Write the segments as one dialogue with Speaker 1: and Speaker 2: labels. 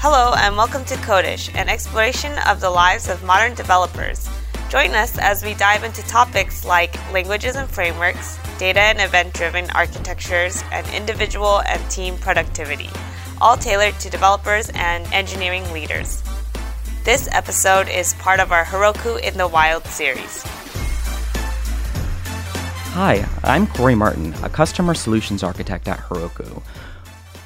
Speaker 1: Hello, and welcome to Codish, an exploration of the lives of modern developers. Join us as we dive into topics like languages and frameworks, data and event driven architectures, and individual and team productivity, all tailored to developers and engineering leaders. This episode is part of our Heroku in the Wild series.
Speaker 2: Hi, I'm Corey Martin, a customer solutions architect at Heroku.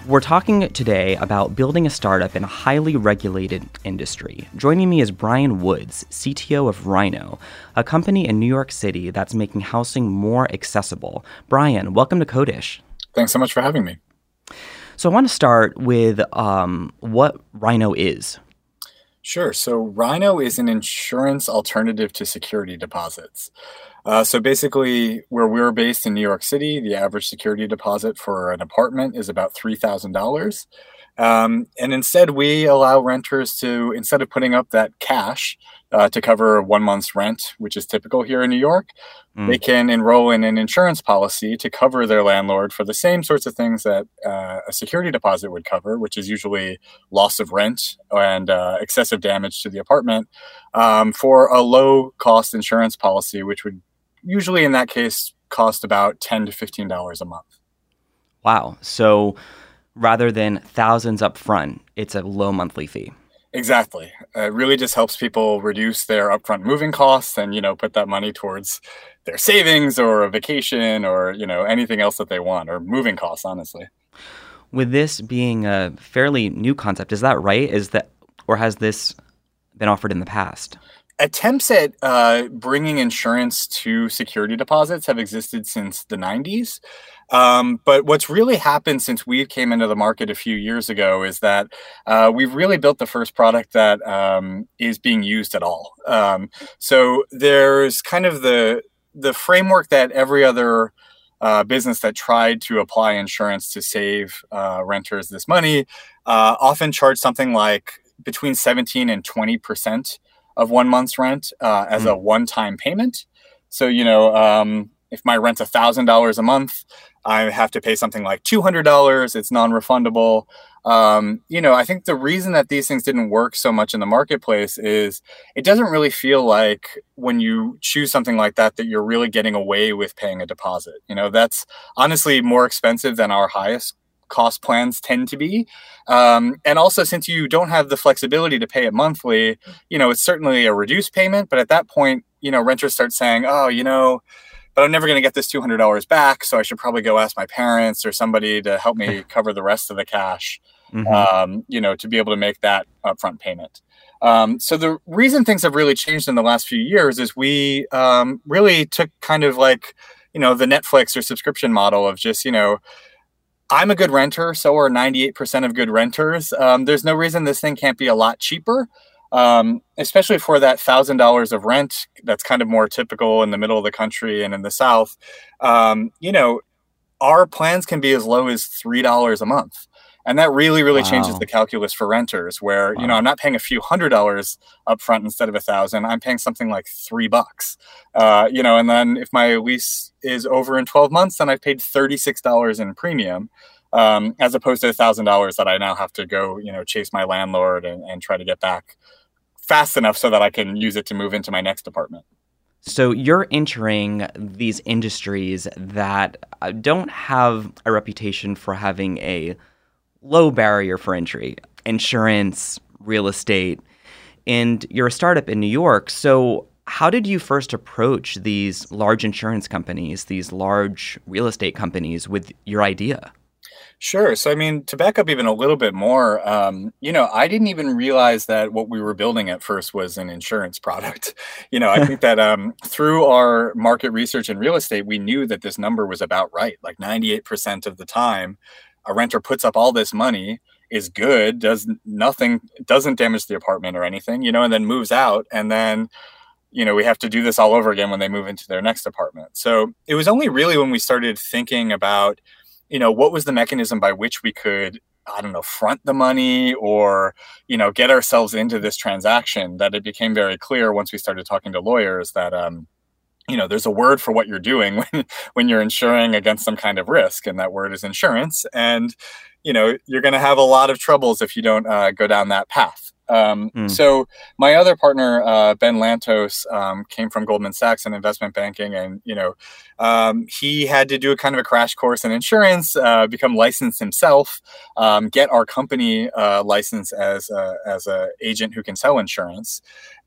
Speaker 2: We're talking today about building a startup in a highly regulated industry. Joining me is Brian Woods, CTO of Rhino, a company in New York City that's making housing more accessible. Brian, welcome to Codish.
Speaker 3: Thanks so much for having me.
Speaker 2: So, I want to start with um, what Rhino is.
Speaker 3: Sure. So, Rhino is an insurance alternative to security deposits. Uh, so basically, where we're based in New York City, the average security deposit for an apartment is about three thousand um, dollars. And instead, we allow renters to, instead of putting up that cash uh, to cover one month's rent, which is typical here in New York, mm. they can enroll in an insurance policy to cover their landlord for the same sorts of things that uh, a security deposit would cover, which is usually loss of rent and uh, excessive damage to the apartment, um, for a low cost insurance policy, which would usually in that case cost about 10 to $15 a month.
Speaker 2: Wow. So rather than thousands up front, it's a low monthly fee.
Speaker 3: Exactly. It really just helps people reduce their upfront moving costs and, you know, put that money towards their savings or a vacation or, you know, anything else that they want or moving costs, honestly.
Speaker 2: With this being a fairly new concept, is that right? Is that, or has this been offered in the past?
Speaker 3: Attempts at uh, bringing insurance to security deposits have existed since the 90s. Um, but what's really happened since we came into the market a few years ago is that uh, we've really built the first product that um, is being used at all. Um, so there's kind of the the framework that every other uh, business that tried to apply insurance to save uh, renters this money uh, often charged something like between 17 and 20 percent of one month's rent uh, as mm. a hmm. one-time payment. So you know, um, if my rent's a thousand dollars a month, I have to pay something like two hundred dollars. It's non-refundable. Um, you know, I think the reason that these things didn't work so much in the marketplace is it doesn't really feel like when you choose something like that that you're really getting away with paying a deposit. You know, that's honestly more expensive than our highest cost plans tend to be. Um, and also, since you don't have the flexibility to pay it monthly, you know, it's certainly a reduced payment. But at that point, you know, renters start saying, oh, you know, but I'm never going to get this $200 back. So I should probably go ask my parents or somebody to help me cover the rest of the cash, mm-hmm. um, you know, to be able to make that upfront payment. Um, so the reason things have really changed in the last few years is we um, really took kind of like, you know, the Netflix or subscription model of just, you know, I'm a good renter, so are 98% of good renters. Um, there's no reason this thing can't be a lot cheaper, um, especially for that $1,000 of rent that's kind of more typical in the middle of the country and in the South. Um, you know, our plans can be as low as $3 a month and that really really wow. changes the calculus for renters where wow. you know i'm not paying a few hundred dollars up front instead of a thousand i'm paying something like three bucks uh, you know and then if my lease is over in 12 months then i've paid $36 in premium um, as opposed to a thousand dollars that i now have to go you know chase my landlord and, and try to get back fast enough so that i can use it to move into my next apartment
Speaker 2: so you're entering these industries that uh, don't have a reputation for having a low barrier for entry insurance, real estate, and you're a startup in New York. So, how did you first approach these large insurance companies, these large real estate companies with your idea?
Speaker 3: Sure. So, I mean, to back up even a little bit more, um, you know, I didn't even realize that what we were building at first was an insurance product. You know, I think that um, through our market research in real estate, we knew that this number was about right. Like 98% of the time, a renter puts up all this money is good does nothing doesn't damage the apartment or anything you know and then moves out and then you know we have to do this all over again when they move into their next apartment. So it was only really when we started thinking about you know what was the mechanism by which we could i don't know front the money or you know get ourselves into this transaction that it became very clear once we started talking to lawyers that um, you know there's a word for what you're doing when when you're insuring against some kind of risk and that word is insurance and you know you're going to have a lot of troubles if you don't uh, go down that path. Um, mm. So my other partner, uh, Ben Lantos, um, came from Goldman Sachs in investment banking, and you know, um, he had to do a kind of a crash course in insurance, uh, become licensed himself, um, get our company uh, licensed as a, as a agent who can sell insurance,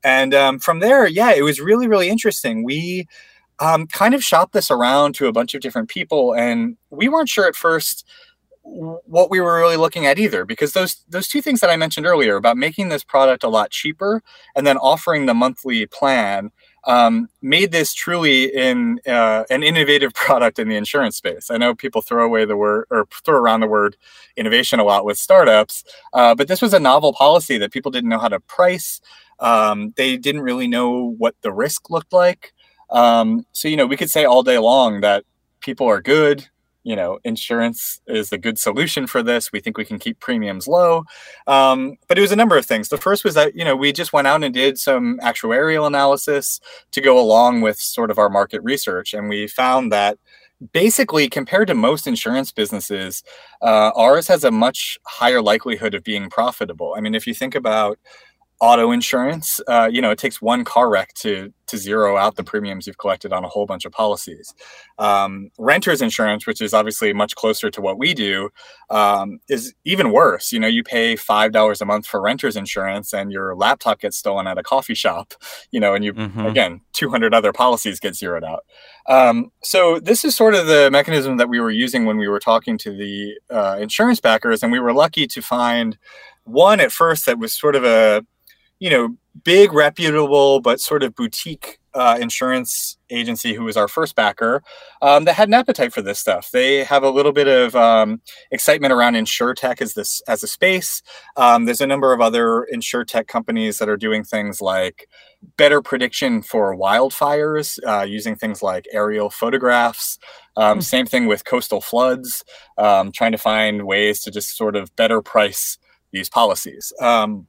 Speaker 3: and um, from there, yeah, it was really really interesting. We um, kind of shopped this around to a bunch of different people, and we weren't sure at first what we were really looking at either because those those two things that I mentioned earlier about making this product a lot cheaper and then offering the monthly plan um, made this truly in uh, an innovative product in the insurance space. I know people throw away the word or throw around the word innovation a lot with startups, uh, but this was a novel policy that people didn't know how to price. Um, they didn't really know what the risk looked like. Um, so you know, we could say all day long that people are good you know, insurance is a good solution for this. We think we can keep premiums low. Um, but it was a number of things. The first was that, you know, we just went out and did some actuarial analysis to go along with sort of our market research. And we found that basically compared to most insurance businesses uh, ours has a much higher likelihood of being profitable i mean if you think about auto insurance uh, you know it takes one car wreck to to zero out the premiums you've collected on a whole bunch of policies. Um, renters insurance which is obviously much closer to what we do um, is even worse. You know you pay five dollars a month for renters insurance and your laptop gets stolen at a coffee shop you know and you mm-hmm. again 200 other policies get zeroed out. Um, so this is sort of the mechanism that we were using when we were talking to the uh, insurance backers and we were lucky to find one at first that was sort of a you know, big, reputable, but sort of boutique uh, insurance agency who was our first backer um, that had an appetite for this stuff. They have a little bit of um, excitement around insurtech as this as a space. Um, there's a number of other insurtech companies that are doing things like better prediction for wildfires uh, using things like aerial photographs. Mm-hmm. Same thing with coastal floods, um, trying to find ways to just sort of better price these policies. Um,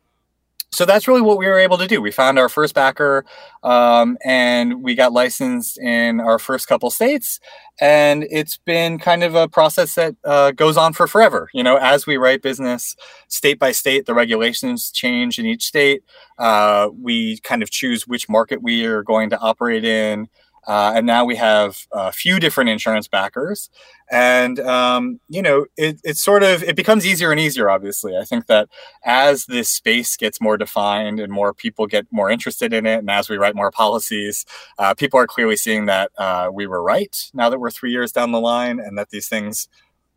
Speaker 3: so that's really what we were able to do. We found our first backer, um, and we got licensed in our first couple states. And it's been kind of a process that uh, goes on for forever. You know, as we write business state by state, the regulations change in each state. Uh, we kind of choose which market we are going to operate in. Uh, and now we have a few different insurance backers. And um, you know it, it's sort of it becomes easier and easier obviously. I think that as this space gets more defined and more people get more interested in it and as we write more policies uh, people are clearly seeing that uh, we were right now that we're three years down the line and that these things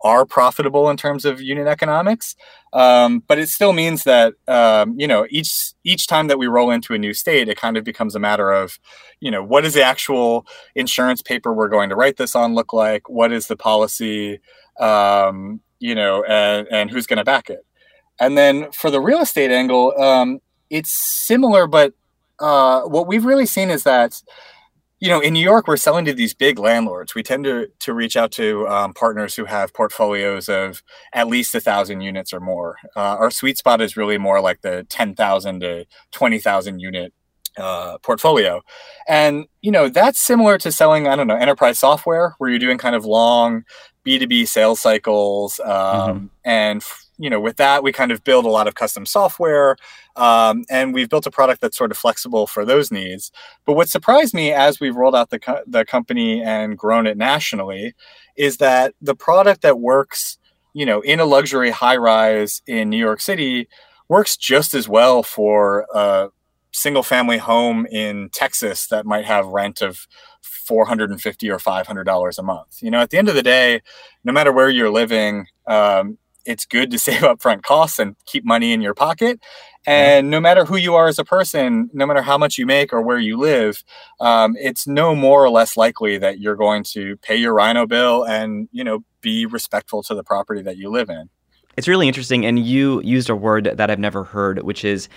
Speaker 3: are profitable in terms of unit economics. Um, but it still means that um, you know each each time that we roll into a new state, it kind of becomes a matter of you know what is the actual insurance paper we're going to write this on look like? What is the policy? Um, you know, and, and who's going to back it? And then for the real estate angle, um, it's similar, but uh, what we've really seen is that you know, in New York, we're selling to these big landlords. We tend to to reach out to um, partners who have portfolios of at least a thousand units or more. Uh, our sweet spot is really more like the ten thousand to twenty thousand unit uh, portfolio, and you know that's similar to selling I don't know enterprise software, where you're doing kind of long B two B sales cycles, um, mm-hmm. and you know, with that, we kind of build a lot of custom software, um, and we've built a product that's sort of flexible for those needs. But what surprised me as we've rolled out the co- the company and grown it nationally is that the product that works, you know, in a luxury high rise in New York City works just as well for a single family home in Texas that might have rent of 450 or 500 dollars a month you know at the end of the day no matter where you're living um, it's good to save upfront costs and keep money in your pocket. And no matter who you are as a person, no matter how much you make or where you live, um, it's no more or less likely that you're going to pay your Rhino bill and you know be respectful to the property that you live in.
Speaker 2: It's really interesting, and you used a word that I've never heard, which is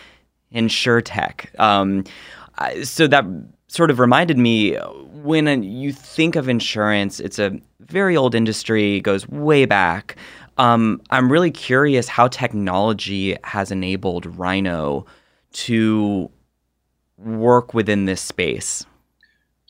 Speaker 2: insurtech. Um, so that sort of reminded me when you think of insurance, it's a very old industry, goes way back. Um, I'm really curious how technology has enabled Rhino to work within this space.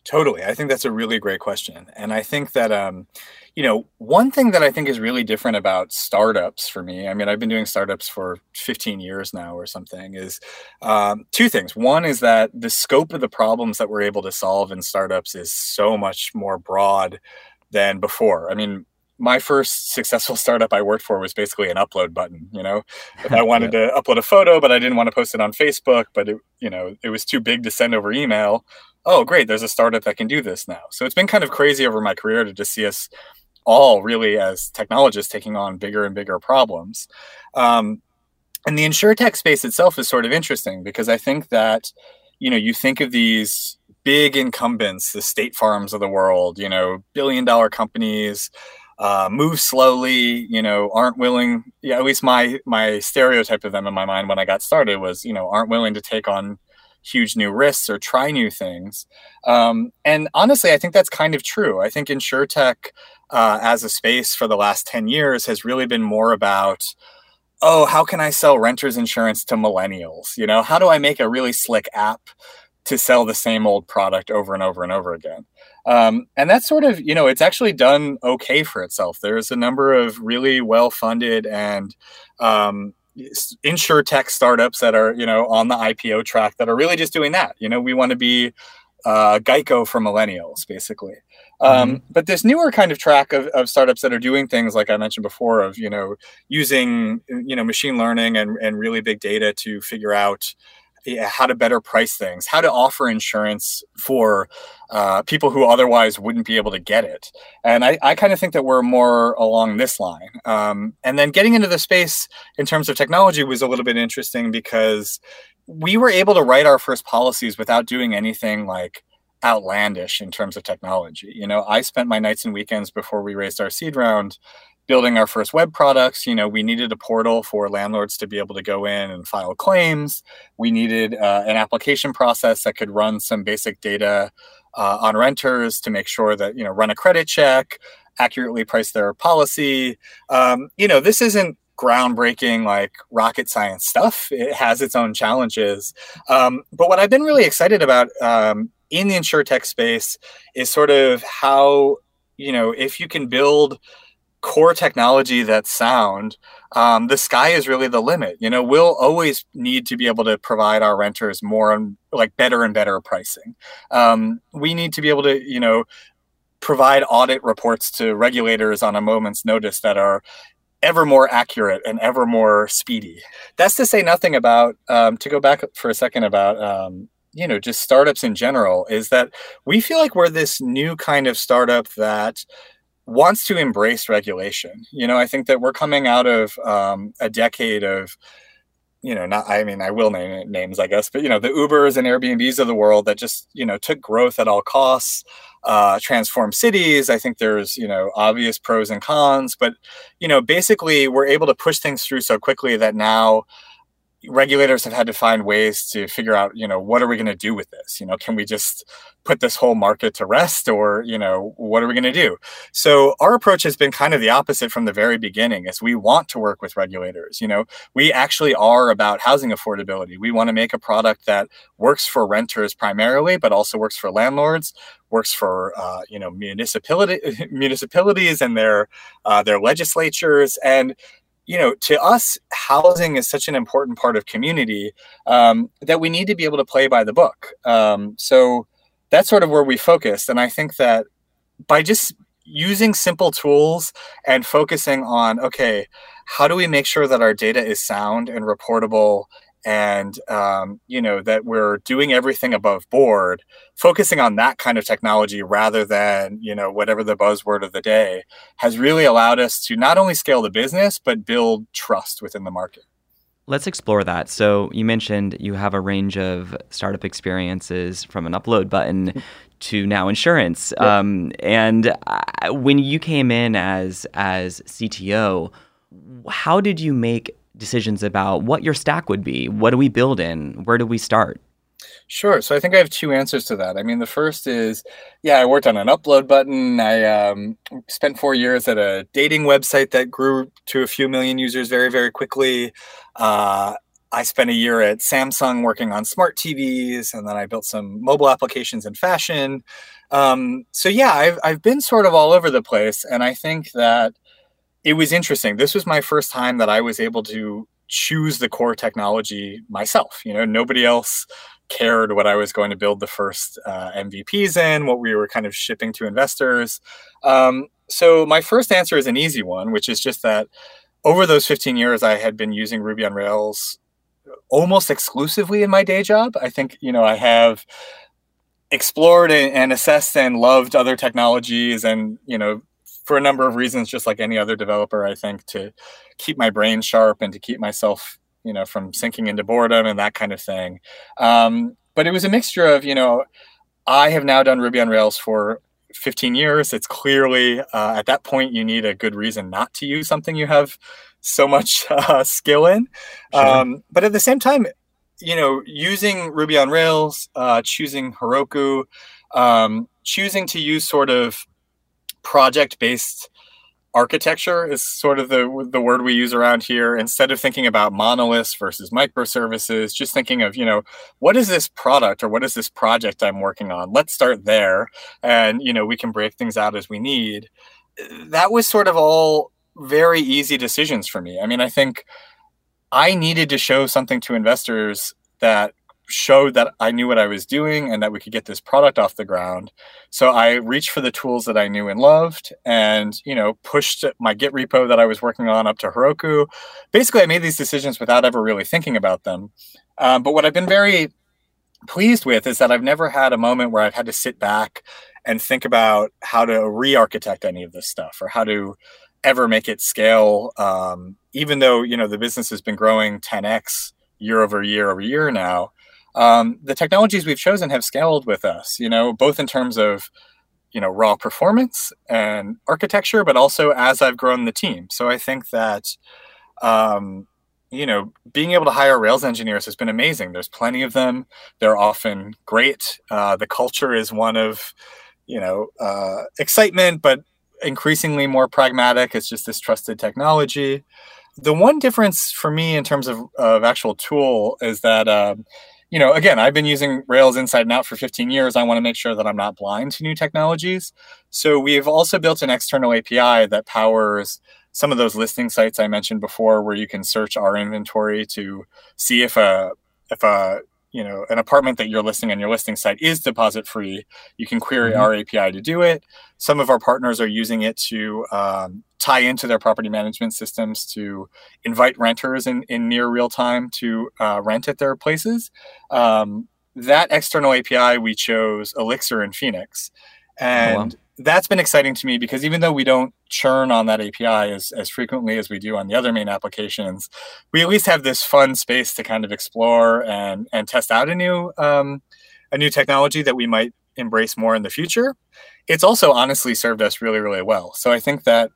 Speaker 3: Totally. I think that's a really great question. And I think that, um, you know, one thing that I think is really different about startups for me, I mean, I've been doing startups for 15 years now or something, is um, two things. One is that the scope of the problems that we're able to solve in startups is so much more broad than before. I mean, my first successful startup I worked for was basically an upload button. You know, if I wanted to upload a photo, but I didn't want to post it on Facebook, but it, you know, it was too big to send over email oh, great, there's a startup that can do this now. So it's been kind of crazy over my career to just see us all really as technologists taking on bigger and bigger problems. Um, and the insurtech space itself is sort of interesting because I think that, you know, you think of these big incumbents, the state farms of the world, you know, billion dollar companies, uh, move slowly, you know, aren't willing, yeah, at least my, my stereotype of them in my mind when I got started was, you know, aren't willing to take on huge new risks or try new things. Um, and honestly, I think that's kind of true. I think insurtech uh, as a space for the last 10 years has really been more about oh, how can I sell renters insurance to millennials? You know, how do I make a really slick app to sell the same old product over and over and over again? Um, and that's sort of, you know, it's actually done okay for itself. There's a number of really well funded and um, insurtech startups that are you know on the IPO track that are really just doing that. You know, we want to be uh, Geico for millennials, basically. Um, mm-hmm. But this newer kind of track of, of startups that are doing things like I mentioned before, of you know using you know machine learning and, and really big data to figure out how to better price things, how to offer insurance for uh, people who otherwise wouldn't be able to get it. And I, I kind of think that we're more along this line. Um, and then getting into the space in terms of technology was a little bit interesting because we were able to write our first policies without doing anything like outlandish in terms of technology. You know, I spent my nights and weekends before we raised our seed round building our first web products, you know, we needed a portal for landlords to be able to go in and file claims. We needed uh, an application process that could run some basic data uh, on renters to make sure that, you know, run a credit check, accurately price their policy. Um, you know, this isn't groundbreaking like rocket science stuff. It has its own challenges. Um, but what I've been really excited about um, in the insurtech space is sort of how, you know, if you can build core technology that's sound, um, the sky is really the limit. You know, we'll always need to be able to provide our renters more and like better and better pricing. Um, we need to be able to, you know, provide audit reports to regulators on a moment's notice that are ever more accurate and ever more speedy. That's to say nothing about, um, to go back for a second about, um, you know, just startups in general, is that we feel like we're this new kind of startup that wants to embrace regulation. You know, I think that we're coming out of um, a decade of, you know, not, I mean, I will name names, I guess, but, you know, the Ubers and Airbnbs of the world that just, you know, took growth at all costs, uh, transform cities. I think there's, you know, obvious pros and cons, but, you know, basically we're able to push things through so quickly that now, regulators have had to find ways to figure out, you know, what are we going to do with this? You know, can we just put this whole market to rest or, you know, what are we going to do? So our approach has been kind of the opposite from the very beginning is we want to work with regulators. You know, we actually are about housing affordability. We want to make a product that works for renters primarily, but also works for landlords, works for, uh, you know, municipality, municipalities and their, uh, their legislatures. And you know, to us, housing is such an important part of community um, that we need to be able to play by the book. Um, so that's sort of where we focused. And I think that by just using simple tools and focusing on, okay, how do we make sure that our data is sound and reportable and um, you know that we're doing everything above board focusing on that kind of technology rather than you know whatever the buzzword of the day has really allowed us to not only scale the business but build trust within the market
Speaker 2: Let's explore that. So, you mentioned you have a range of startup experiences from an upload button to now insurance. Um, and uh, when you came in as as CTO, how did you make decisions about what your stack would be. What do we build in? Where do we start?
Speaker 3: Sure. So I think I have two answers to that. I mean, the first is, yeah, I worked on an upload button. I um, spent four years at a dating website that grew to a few million users very, very quickly. Uh, I spent a year at Samsung working on smart TVs, and then I built some mobile applications in fashion. Um, so yeah, I've I've been sort of all over the place, and I think that it was interesting. This was my first time that I was able to choose the core technology myself. You know, nobody else cared what I was going to build the first uh, MVPs in, what we were kind of shipping to investors. Um, so my first answer is an easy one, which is just that over those 15 years, I had been using Ruby on Rails almost exclusively in my day job. I think, you know, I have explored and assessed and loved other technologies and, you know, for a number of reasons, just like any other developer, I think to keep my brain sharp and to keep myself, you know, from sinking into boredom and that kind of thing. Um, but it was a mixture of, you know, I have now done Ruby on Rails for 15 years. It's clearly uh, at that point you need a good reason not to use something you have so much uh, skill in. Sure. Um, but at the same time, you know, using Ruby on Rails, uh, choosing Heroku, um, choosing to use sort of project based architecture is sort of the the word we use around here. Instead of thinking about monoliths versus microservices just thinking of you know what is this product or what is this project i'm working on? Let's start there. And you know we can break things out as we need. That was sort of all very easy decisions for me. I mean i think i needed to show something to investors that showed that I knew what I was doing and that we could get this product off the ground. So I reached for the tools that I knew and loved and, you know, pushed my Git repo that I was working on up to Heroku. Basically, I made these decisions without ever really thinking about them. Um, but what I've been very pleased with is that I've never had a moment where I've had to sit back and think about how to re-architect any of this stuff or how to ever make it scale. Um, even though, you know, the business has been growing 10x year over year over year now, um, the technologies we've chosen have scaled with us, you know, both in terms of, you know, raw performance and architecture, but also as I've grown the team. So I think that, um, you know, being able to hire Rails engineers has been amazing. There's plenty of them. They're often great. Uh, the culture is one of, you know, uh, excitement, but increasingly more pragmatic. It's just this trusted technology. The one difference for me in terms of, of actual tool is that um, you know, again, I've been using Rails inside and out for 15 years. I want to make sure that I'm not blind to new technologies. So we've also built an external API that powers some of those listing sites I mentioned before, where you can search our inventory to see if a if a you know an apartment that you're listing on your listing site is deposit free you can query mm-hmm. our api to do it. Some of our partners are using it to um, tie into their property management systems to invite renters in, in near real time to uh, rent at their places. Um, that external api we chose elixir and phoenix and oh, wow that's been exciting to me because even though we don't churn on that API as, as frequently as we do on the other main applications, we at least have this fun space to kind of explore and and test out a new um, a new technology that we might embrace more in the future. It's also honestly served us really really well. So I think that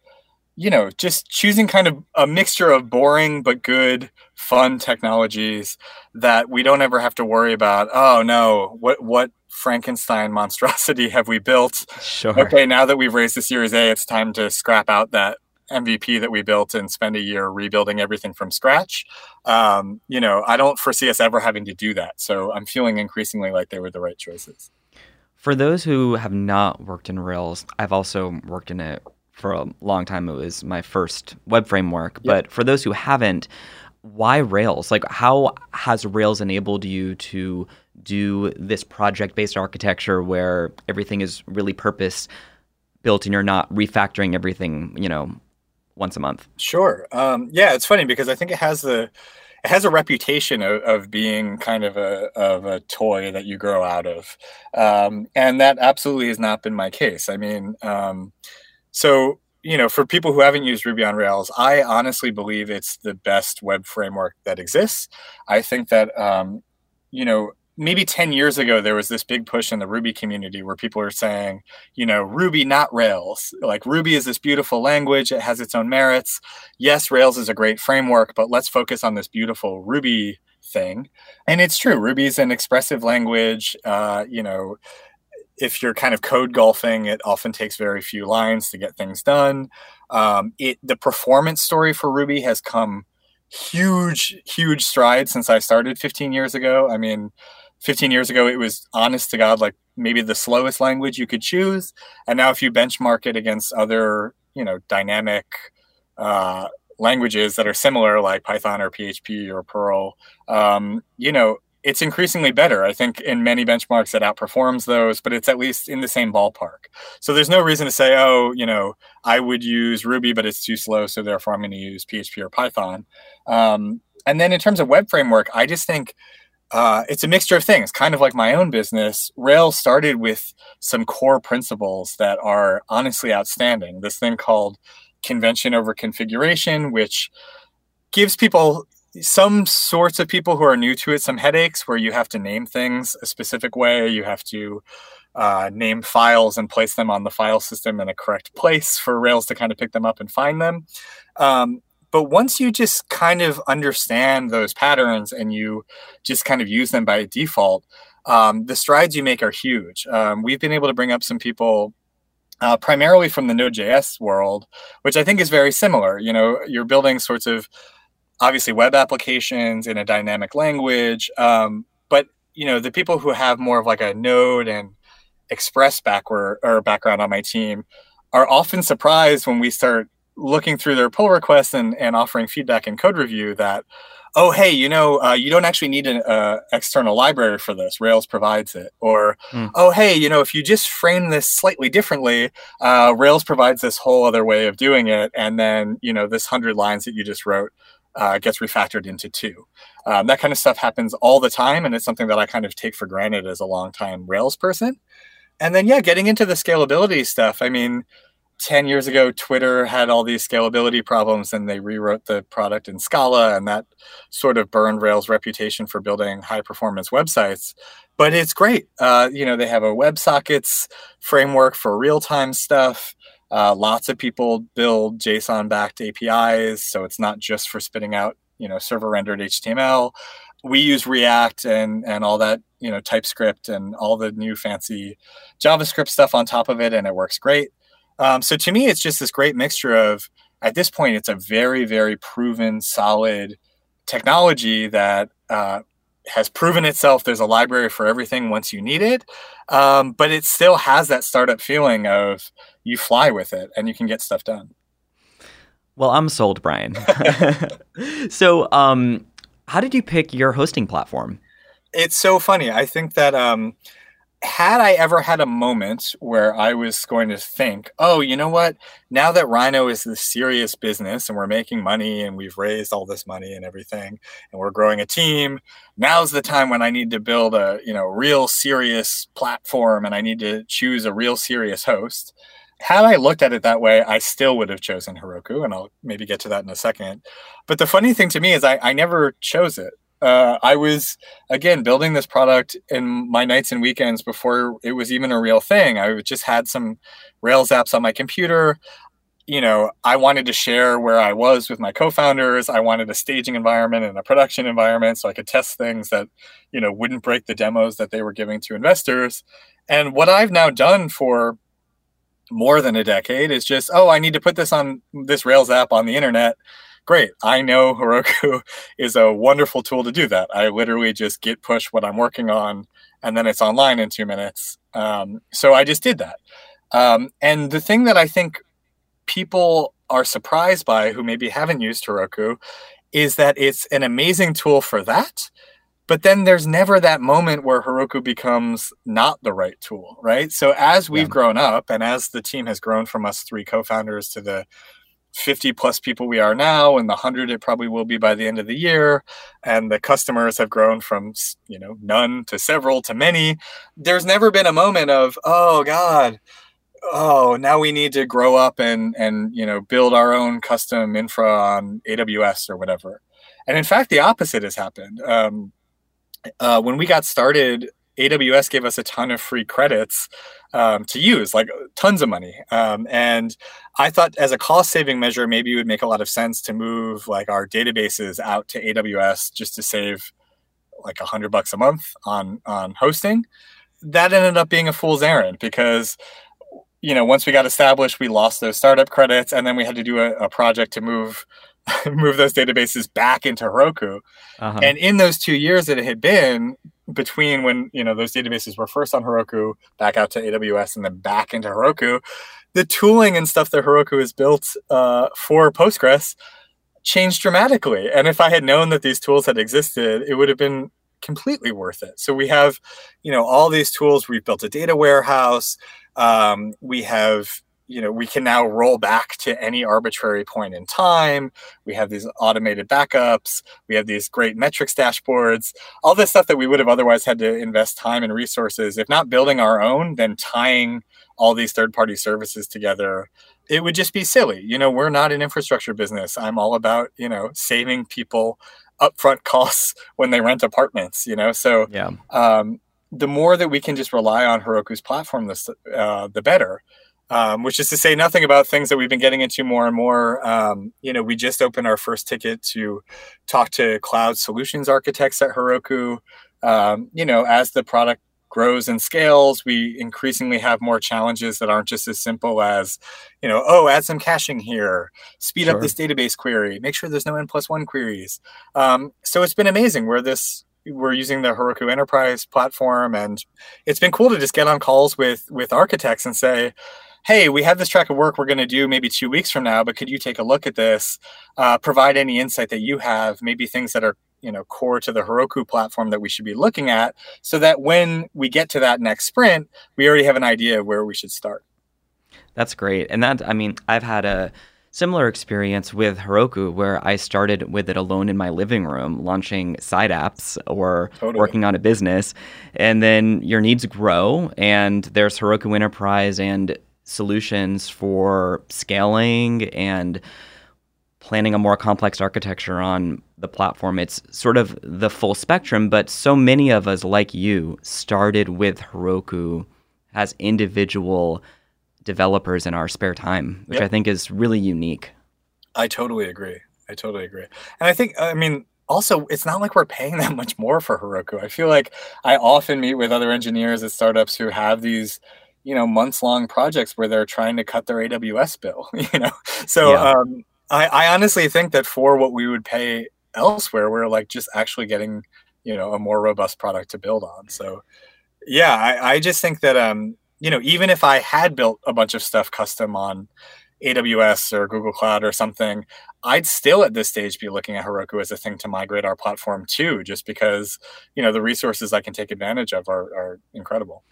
Speaker 3: you know just choosing kind of a mixture of boring but good fun technologies that we don't ever have to worry about oh no what what Frankenstein monstrosity have we built?
Speaker 2: Sure.
Speaker 3: Okay, now that we've raised the Series A, it's time to scrap out that MVP that we built and spend a year rebuilding everything from scratch. Um, you know, I don't foresee us ever having to do that. So I'm feeling increasingly like they were the right choices.
Speaker 2: For those who have not worked in Rails, I've also worked in it for a long time. It was my first web framework. Yep. But for those who haven't, why Rails? Like, how has Rails enabled you to do this project based architecture where everything is really purpose built and you're not refactoring everything, you know, once a month?
Speaker 3: Sure. Um, yeah, it's funny because I think it has the it has a reputation of, of being kind of a of a toy that you grow out of, um, and that absolutely has not been my case. I mean, um, so you know, for people who haven't used Ruby on Rails, I honestly believe it's the best web framework that exists. I think that, um, you know, maybe 10 years ago, there was this big push in the Ruby community where people are saying, you know, Ruby, not Rails. Like Ruby is this beautiful language, it has its own merits. Yes, Rails is a great framework, but let's focus on this beautiful Ruby thing. And it's true, Ruby is an expressive language. Uh, you know, if you're kind of code golfing, it often takes very few lines to get things done. Um, it the performance story for Ruby has come huge, huge strides since I started 15 years ago. I mean, 15 years ago, it was honest to God, like maybe the slowest language you could choose. And now, if you benchmark it against other, you know, dynamic uh, languages that are similar, like Python or PHP or Perl, um, you know, it's increasingly better. I think in many benchmarks it outperforms those, but it's at least in the same ballpark. So there's no reason to say, oh, you know, I would use Ruby, but it's too slow, so therefore I'm going to use PHP or Python. Um, and then in terms of web framework, I just think uh, it's a mixture of things, kind of like my own business. Rails started with some core principles that are honestly outstanding. This thing called convention over configuration, which gives people some sorts of people who are new to it some headaches where you have to name things a specific way. You have to uh, name files and place them on the file system in a correct place for Rails to kind of pick them up and find them. Um, but once you just kind of understand those patterns and you just kind of use them by default, um, the strides you make are huge. Um, we've been able to bring up some people uh, primarily from the Node.js world, which I think is very similar. You know, you're building sorts of obviously web applications in a dynamic language, um, but you know, the people who have more of like a Node and Express backward or background on my team are often surprised when we start looking through their pull requests and, and offering feedback and code review that oh hey you know uh, you don't actually need an uh, external library for this. Rails provides it. Or mm. oh hey you know if you just frame this slightly differently uh, rails provides this whole other way of doing it. And then you know this 100 lines that you just wrote uh, gets refactored into two um, that kind of stuff happens all the time and it's something that i kind of take for granted as a long time rails person and then yeah getting into the scalability stuff i mean 10 years ago, Twitter had all these scalability problems and they rewrote the product in Scala, and that sort of burned Rails' reputation for building high performance websites. But it's great. Uh, you know, they have a WebSockets framework for real time stuff. Uh, lots of people build JSON backed APIs, so it's not just for spitting out, you know, server rendered HTML. We use React and and all that, you know, TypeScript and all the new fancy JavaScript stuff on top of it, and it works great. Um, so to me, it's just this great mixture of, at this point, it's a very, very proven, solid technology that uh, has proven itself. There's a library for everything once you need it, um, but it still has that startup feeling of you fly with it and you can get stuff done.
Speaker 2: Well, I'm sold, Brian. so, um, how did you pick your hosting platform?
Speaker 3: It's so funny. I think that um, had I ever had a moment where I was going to think, oh, you know what? Now that Rhino is this serious business and we're making money and we've raised all this money and everything and we're growing a team, now's the time when I need to build a, you know, real serious platform and I need to choose a real serious host. Had I looked at it that way, I still would have chosen Heroku, and I'll maybe get to that in a second. But the funny thing to me is I, I never chose it uh, I was again building this product in my nights and weekends before it was even a real thing. I just had some Rails apps on my computer. You know, I wanted to share where I was with my co-founders. I wanted a staging environment and a production environment so I could test things that, you know, wouldn't break the demos that they were giving to investors. And what I've now done for more than a decade is just, oh, I need to put this on this Rails app on the internet great. I know Heroku is a wonderful tool to do that. I literally just git push what I'm working on, and then it's online in two minutes. Um, so I just did that. Um, and the thing that I think people are surprised by who maybe haven't used Heroku is that it's an amazing tool for that. But then there's never that moment where Heroku becomes not the right tool, right? So as we've yeah. grown up and as the team has grown from us three co-founders to the 50 plus people we are now and the 100 it probably will be by the end of the year and the customers have grown from you know none to several to many there's never been a moment of oh god oh now we need to grow up and and you know build our own custom infra on aws or whatever. And in fact the opposite has happened. Um, uh, when we got started AWS gave us a ton of free credits um, to use, like tons of money. Um, and I thought, as a cost saving measure, maybe it would make a lot of sense to move like our databases out to AWS just to save like a hundred bucks a month on on hosting. That ended up being a fool's errand because you know once we got established, we lost those startup credits, and then we had to do a, a project to move move those databases back into Heroku. Uh-huh. And in those two years that it had been between when you know those databases were first on Heroku, back out to AWS, and then back into Heroku, the tooling and stuff that Heroku has built uh, for Postgres changed dramatically. And if I had known that these tools had existed, it would have been completely worth it. So we have, you know, all these tools. We've built a data warehouse. Um, we have you know we can now roll back to any arbitrary point in time. We have these automated backups. We have these great metrics dashboards. All this stuff that we would have otherwise had to invest time and resources if not building our own then tying all these third party services together it would just be silly. You know we're not an infrastructure business. I'm all about you know saving people upfront costs when they rent apartments you know? So yeah. um, the more that we can just rely on heroku's platform the, uh, the better um, which is to say nothing about things that we've been getting into more and more. Um, you know, we just opened our first ticket to talk to cloud solutions architects at Heroku. Um, you know, as the product grows and scales, we increasingly have more challenges that aren't just as simple as, you know, oh, add some caching here, speed sure. up this database query, make sure there's no n plus one queries. Um, so it's been amazing where this we're using the Heroku Enterprise platform, and it's been cool to just get on calls with with architects and say, hey, we have this track of work we're going to do maybe two weeks from now, but could you take a look at this? Uh, provide any insight that you have, maybe things that are you know core to the Heroku platform that we should be looking at, so that when we get to that next sprint, we already have an idea of where we should start.
Speaker 2: That's great, and that I mean, I've had a similar experience with Heroku where I started with it alone in my living room, launching side apps or totally. working on a business. And then your needs grow, and there's Heroku Enterprise and solutions for scaling and planning a more complex architecture on the platform. It's sort of the full spectrum, but so many of us, like you, started with Heroku as individual developers in our spare time, which yep. I think is really unique.
Speaker 3: I totally agree. I totally agree. And I think, I mean, also, it's not like we're paying that much more for Heroku. I feel like I often meet with other engineers at startups who have these you know months long projects where they're trying to cut their AWS bill. You know, so yeah. um, I, I honestly think that for what we would pay elsewhere, we're like just actually getting you know a more robust product to build on. So yeah, I, I just think that um you know even if I had built a bunch of stuff custom on AWS or Google Cloud or something, I'd still at this stage be looking at Heroku as a thing to migrate our platform to, just because you know the resources I can take advantage of are, are incredible.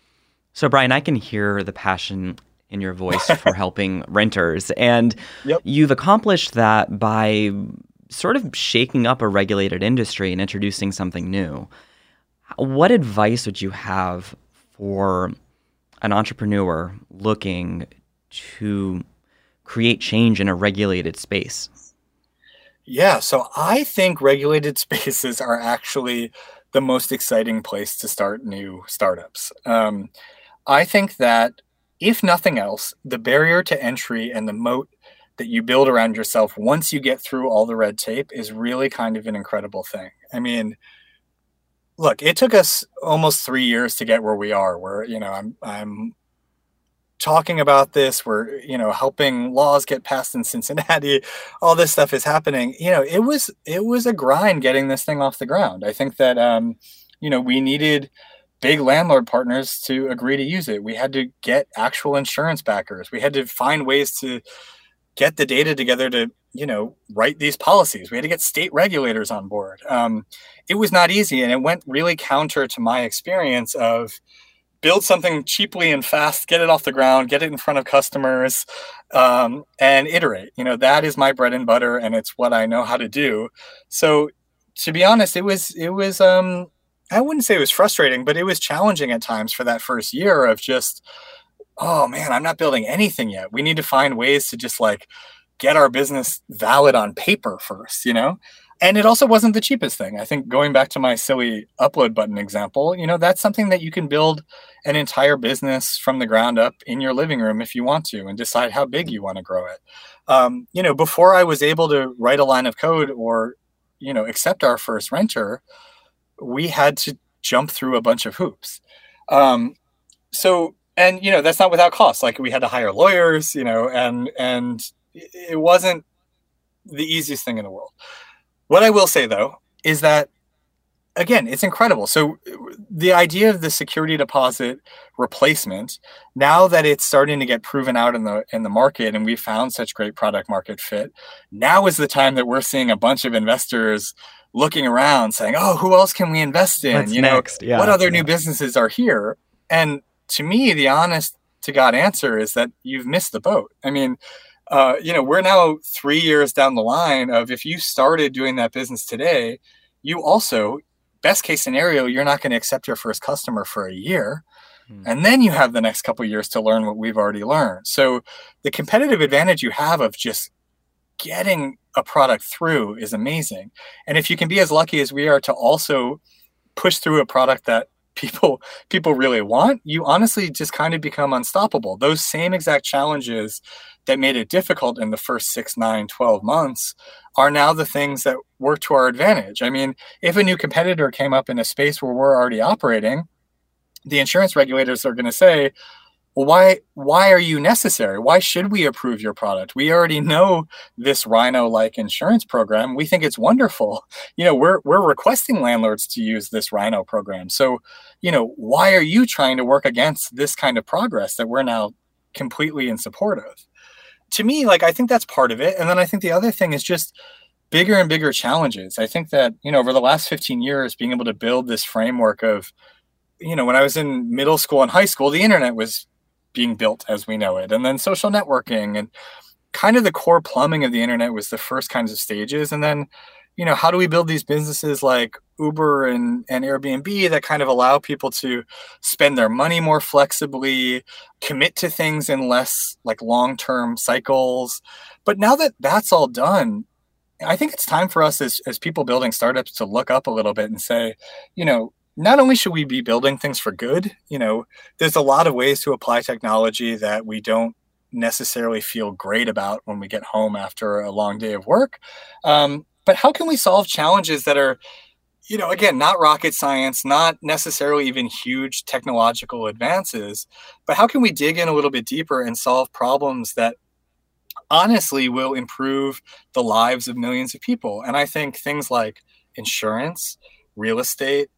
Speaker 2: So, Brian, I can hear the passion in your voice for helping renters. And yep. you've accomplished that by sort of shaking up a regulated industry and introducing something new. What advice would you have for an entrepreneur looking to create change in a regulated space?
Speaker 3: Yeah, so I think regulated spaces are actually the most exciting place to start new startups. Um, I think that if nothing else, the barrier to entry and the moat that you build around yourself once you get through all the red tape is really kind of an incredible thing. I mean, look, it took us almost three years to get where we are. Where you know, I'm I'm talking about this. We're you know helping laws get passed in Cincinnati. All this stuff is happening. You know, it was it was a grind getting this thing off the ground. I think that um, you know we needed big landlord partners to agree to use it. We had to get actual insurance backers. We had to find ways to get the data together to, you know, write these policies. We had to get state regulators on board. Um, it was not easy, and it went really counter to my experience of build something cheaply and fast, get it off the ground, get it in front of customers, um, and iterate. You know, that is my bread and butter, and it's what I know how to do. So, to be honest, it was it was um, I wouldn't say it was frustrating, but it was challenging at times for that first year of just, oh man, I'm not building anything yet. We need to find ways to just like get our business valid on paper first, you know? And it also wasn't the cheapest thing. I think going back to my silly upload button example, you know, that's something that you can build an entire business from the ground up in your living room if you want to and decide how big you want to grow it. Um, you know, before I was able to write a line of code or, you know, accept our first renter, we had to jump through a bunch of hoops. Um, so, and you know, that's not without cost. Like we had to hire lawyers, you know, and and it wasn't the easiest thing in the world. What I will say though is that again, it's incredible. So the idea of the security deposit replacement, now that it's starting to get proven out in the in the market and we found such great product market fit, now is the time that we're seeing a bunch of investors looking around saying, "Oh, who else can we invest in? You
Speaker 2: next?
Speaker 3: know,
Speaker 2: Yeah.
Speaker 3: what other new businesses are here?" And to me, the honest to God answer is that you've missed the boat. I mean, uh, you know, we're now three years down the line of if you started doing that business today, you also, best case scenario, you're not going to accept your first customer for a year.
Speaker 2: Hmm.
Speaker 3: And then you have the next couple years to learn what we've already learned. So the competitive advantage you have of just getting a product through is amazing. And if you can be as lucky as we are to also push through a product that people people really want, you honestly just kind of become unstoppable. Those same exact challenges that made it difficult in the first 6, 9, 12 months are now the things that work to our advantage. I mean, if a new competitor came up in a space where we're already operating, the insurance regulators are going to say, why why are you necessary? Why should we approve your product? We already know this Rhino-like insurance program. We think it's wonderful. You know, we're we're requesting landlords to use this Rhino program. So, you know, why are you trying to work against this kind of progress that we're now completely in support of? To me, like I think that's part of it. And then I think the other thing is just bigger and bigger challenges. I think that, you know, over the last 15 years, being able to build this framework of, you know, when I was in middle school and high school, the internet was being built as we know it. And then social networking and kind of the core plumbing of the internet was the first kinds of stages. And then, you know, how do we build these businesses like Uber and, and Airbnb that kind of allow people to spend their money more flexibly, commit to things in less like long term cycles. But now that that's all done, I think it's time for us as, as people building startups to look up a little bit and say, you know, not only should we be building things for good, you know, there's a lot of ways to apply technology that we don't necessarily feel great about when we get home after a long day of work. Um, but how can we solve challenges that are, you know, again, not rocket science, not necessarily even huge technological advances, but how can we dig in a little bit deeper and solve problems that honestly will improve the lives of millions of people? And I think things like insurance, real estate,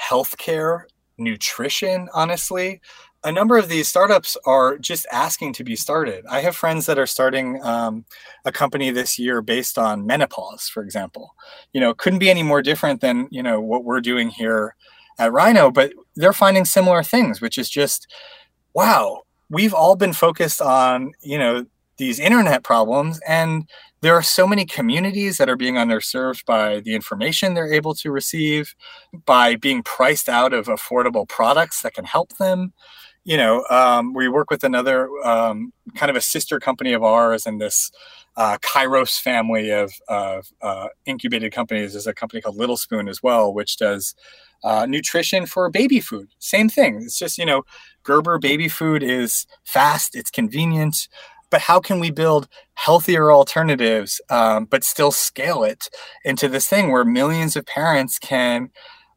Speaker 3: healthcare, nutrition, honestly. A number of these startups are just asking to be started. I have friends that are starting um, a company this year based on menopause, for example. You know, couldn't be any more different than, you know, what we're doing here at Rhino, but they're finding similar things, which is just, wow, we've all been focused on, you know, these internet problems and there are so many communities that are being underserved by the information they're able to receive by being priced out of affordable products that can help them. You know um, we work with another um, kind of a sister company of ours and this uh, Kairos family of, of uh, incubated companies is a company called Little Spoon as well which does uh, nutrition for baby food. Same thing. It's just you know Gerber baby food is fast it's convenient but how can we build healthier alternatives um, but still scale it into this thing where millions of parents can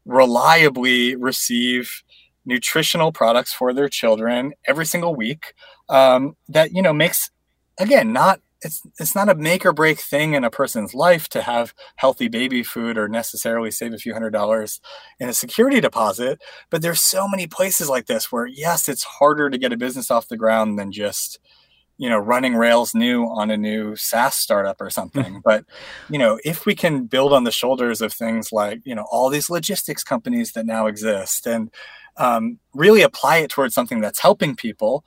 Speaker 3: reliably receive nutritional products for their children every single week um, that you know makes again not it's it's not a make or break thing in a person's life to have healthy baby food or necessarily save a few hundred dollars in a security deposit but there's so many places like this where yes it's harder to get a business off the ground than just you know running rails new on a new SaaS startup or something. But you know if we can build on the shoulders of things like you know all these logistics companies that now exist and um, really apply it towards something that's helping people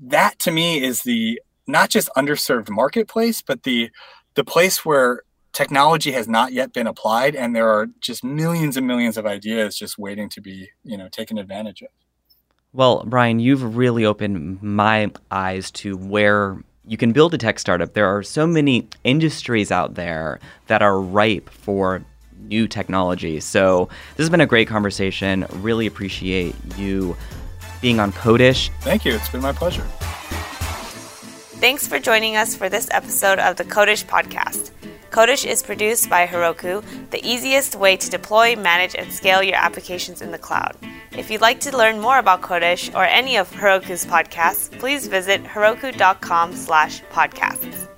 Speaker 3: that to me is the not just underserved marketplace but the the place where technology has not yet been applied and there are just millions and millions of ideas just waiting to be you know taken advantage of
Speaker 2: Well, Brian, you've really opened my eyes to where you can build a tech startup. There are so many industries out there that are ripe for new technology. So, this has been a great conversation. Really appreciate you being on Codish.
Speaker 3: thank you it's been my pleasure
Speaker 1: Thanks for joining us for this episode of the Codish podcast. Codish is produced by Heroku, the easiest way to deploy, manage, and scale your applications in the cloud. If you'd like to learn more about Codish or any of Heroku's podcasts, please visit heroku.com slash podcast.